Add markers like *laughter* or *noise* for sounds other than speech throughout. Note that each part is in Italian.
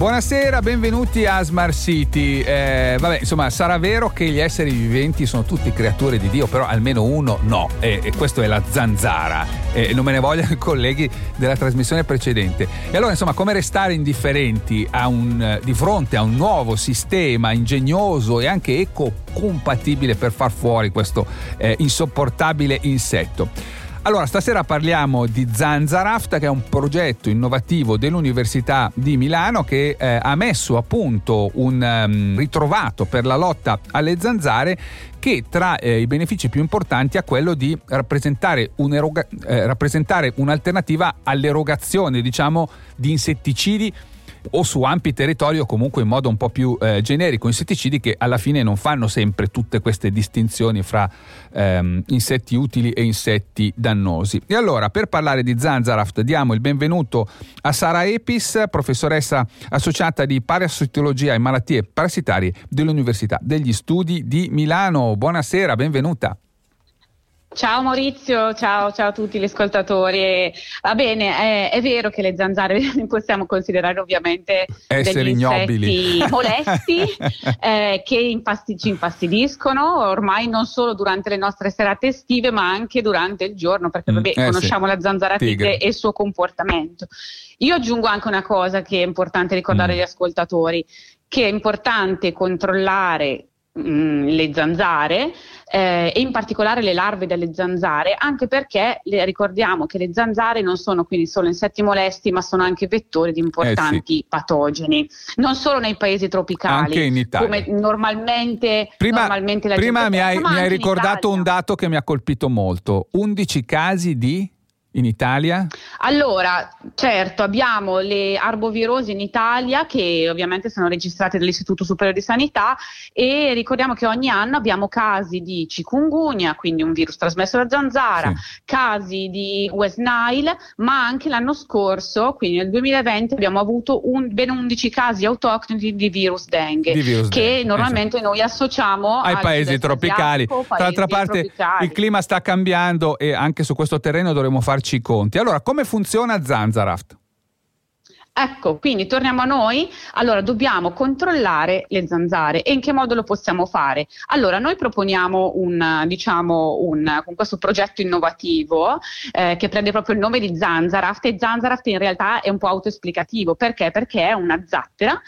Buonasera, benvenuti a Smart City. Eh, vabbè, insomma, sarà vero che gli esseri viventi sono tutti creature di Dio, però almeno uno no, e, e questo è la zanzara. E non me ne vogliano i *laughs* colleghi della trasmissione precedente. E allora, insomma, come restare indifferenti un, di fronte a un nuovo sistema ingegnoso e anche eco-compatibile per far fuori questo eh, insopportabile insetto? Allora, stasera parliamo di Zanzaraft, che è un progetto innovativo dell'Università di Milano che eh, ha messo a punto un um, ritrovato per la lotta alle zanzare che tra eh, i benefici più importanti ha quello di rappresentare, eh, rappresentare un'alternativa all'erogazione, diciamo, di insetticidi o su ampi territori o comunque in modo un po' più eh, generico, insetticidi che alla fine non fanno sempre tutte queste distinzioni fra ehm, insetti utili e insetti dannosi. E allora per parlare di Zanzaraft diamo il benvenuto a Sara Epis, professoressa associata di parasitologia e malattie parassitarie dell'Università degli Studi di Milano. Buonasera, benvenuta. Ciao Maurizio, ciao, ciao, a tutti gli ascoltatori. Va bene, è, è, vero che le zanzare *laughs* possiamo considerare ovviamente essere degli ignobili, *laughs* molesti *laughs* eh, che infasti, ci infastidiscono ormai non solo durante le nostre serate estive ma anche durante il giorno perché mm, vabbè, eh conosciamo sì. la zanzara tigre e il suo comportamento. Io aggiungo anche una cosa che è importante ricordare mm. agli ascoltatori, che è importante controllare Mm, le zanzare eh, e in particolare le larve delle zanzare, anche perché le, ricordiamo che le zanzare non sono quindi solo insetti molesti, ma sono anche vettori di importanti eh sì. patogeni, non solo nei paesi tropicali, anche in Italia. come normalmente, prima, normalmente la prima gente mi hai, pensa, mi hai ricordato un dato che mi ha colpito molto, 11 casi di in Italia? Allora, certo, abbiamo le arbovirosi in Italia che ovviamente sono registrate dall'Istituto Superiore di Sanità e ricordiamo che ogni anno abbiamo casi di chikungunya, quindi un virus trasmesso da zanzara, sì. casi di West Nile, ma anche l'anno scorso, quindi nel 2020 abbiamo avuto un, ben 11 casi autoctoni di virus dengue, di virus che dengue, normalmente esatto. noi associamo ai paesi tropicali. Tra l'altra parte tropicali. il clima sta cambiando e anche su questo terreno dovremo fare farci i conti. Allora, come funziona Zanzaraft? Ecco, quindi torniamo a noi. Allora, dobbiamo controllare le zanzare e in che modo lo possiamo fare? Allora, noi proponiamo un, diciamo, un, con questo progetto innovativo eh, che prende proprio il nome di Zanzaraft e Zanzaraft in realtà è un po' autoesplicativo. Perché? Perché è una zattera,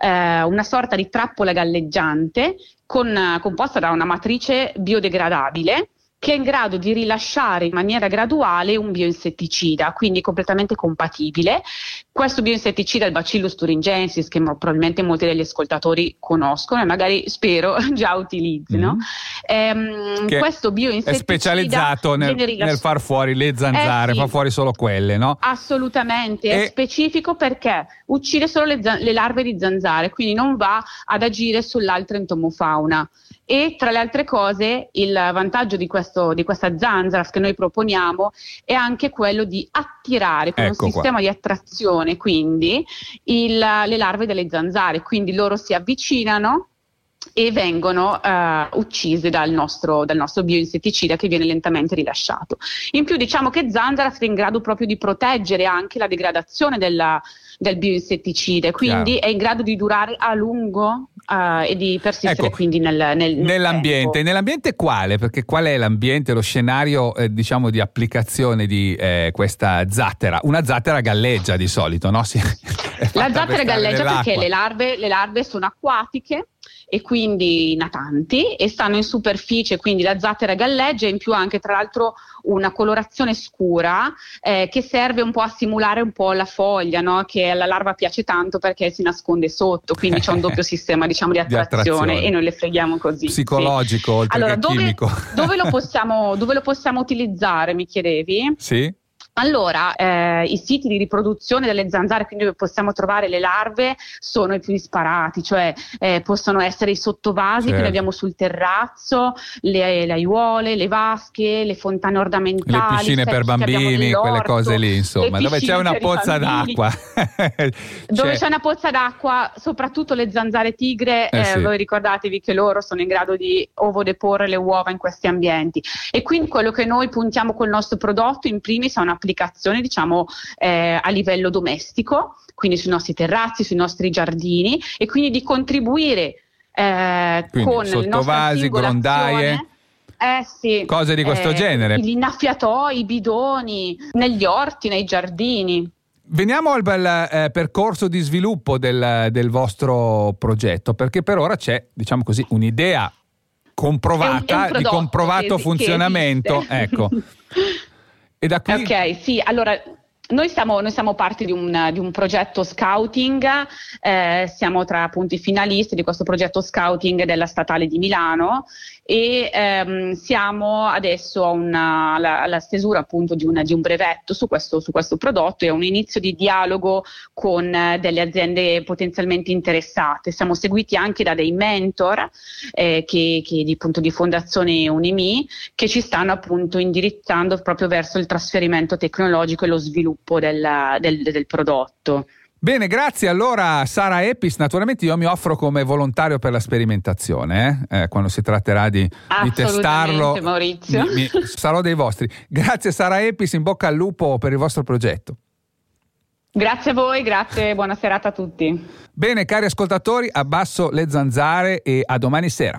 eh, una sorta di trappola galleggiante con, composta da una matrice biodegradabile che è in grado di rilasciare in maniera graduale un bioinsetticida, quindi completamente compatibile. Questo bioinsetticida il Bacillus thuringiensis, che probabilmente molti degli ascoltatori conoscono e magari spero *laughs* già utilizzino. Mm. Ehm, questo bioinsetticida è specializzato nel, nel, far fuori le zanzare, eh sì, fa fuori solo quelle, no? Assolutamente, e... è specifico perché uccide solo le, le larve di zanzare, quindi non va ad agire sull'altra entomofauna e tra le altre cose il vantaggio di, questo, di questa zanzara che noi proponiamo è anche quello di attirare con ecco un sistema qua. di attrazione quindi il, le larve delle zanzare, quindi loro si avvicinano e vengono uh, uccise dal nostro, dal nostro, bioinsetticida che viene lentamente rilasciato. In più diciamo che Zanzara è in grado proprio di proteggere anche la degradazione della, del bioinsetticida, quindi Chiaro. è in grado di durare a lungo uh, e di persistere ecco, quindi nel, nel, nell'ambiente. Tempo. Nell'ambiente quale? Perché qual è l'ambiente, lo scenario eh, diciamo di applicazione di eh, questa zattera? Una zattera galleggia di solito, no? *laughs* Si, la zattera galleggia perché le larve, le larve sono acquatiche e quindi natanti e stanno in superficie, quindi la zattera galleggia e in più anche tra l'altro una colorazione scura eh, che serve un po' a simulare un po' la foglia, no? che alla larva piace tanto perché si nasconde sotto, quindi c'è un doppio *laughs* sistema diciamo, di, attrazione, di attrazione e noi le freghiamo così. Psicologico sì. oltre allora, che dove, chimico. Dove lo, *laughs* possiamo, dove lo possiamo utilizzare, mi chiedevi? Sì. Allora, eh, i siti di riproduzione delle zanzare, quindi dove possiamo trovare le larve, sono i più disparati, cioè eh, possono essere i sottovasi certo. che abbiamo sul terrazzo, le, le, aiuole, le vasche, le fontane ornamentali, le piscine per bambini, quelle cose lì, insomma, dove c'è una pozza d'acqua. *laughs* dove c'è una pozza d'acqua, soprattutto le zanzare tigre, eh, sì. voi ricordatevi che loro sono in grado di ovodeporre le uova in questi ambienti. E quindi quello che noi puntiamo col nostro prodotto in primis è un'applicazione applicazione diciamo eh, a livello domestico, quindi sui nostri terrazzi, sui nostri giardini e quindi di contribuire eh, con sottovasi, grondaie. Eh sì, cose di questo eh, genere. Gli innaffiatoi, i bidoni, negli orti, nei giardini. Veniamo al bel eh, percorso di sviluppo del, del, vostro progetto, perché per ora c'è, diciamo così, un'idea comprovata, un, un di comprovato che, funzionamento. Che ecco. *laughs* E da qui... Ok, sì, allora noi siamo, noi siamo, parte di un, di un progetto scouting, eh, siamo tra appunto i finalisti di questo progetto scouting della Statale di Milano e ehm, siamo adesso una, alla, alla, stesura appunto di, una, di un brevetto su questo, su questo, prodotto e a un inizio di dialogo con eh, delle aziende potenzialmente interessate. Siamo seguiti anche da dei mentor eh, che, che di, appunto, di Fondazione Unimi che ci stanno appunto indirizzando proprio verso il trasferimento tecnologico e lo sviluppo del, del, del prodotto. Bene, grazie. Allora, Sara Epis, naturalmente io mi offro come volontario per la sperimentazione, eh? Eh, quando si tratterà di, di testarlo. Maurizio. Mi, mi, *laughs* sarò dei vostri. Grazie Sara Epis, in bocca al lupo per il vostro progetto. Grazie a voi, grazie, buona serata a tutti. Bene, cari ascoltatori, abbasso le zanzare e a domani sera.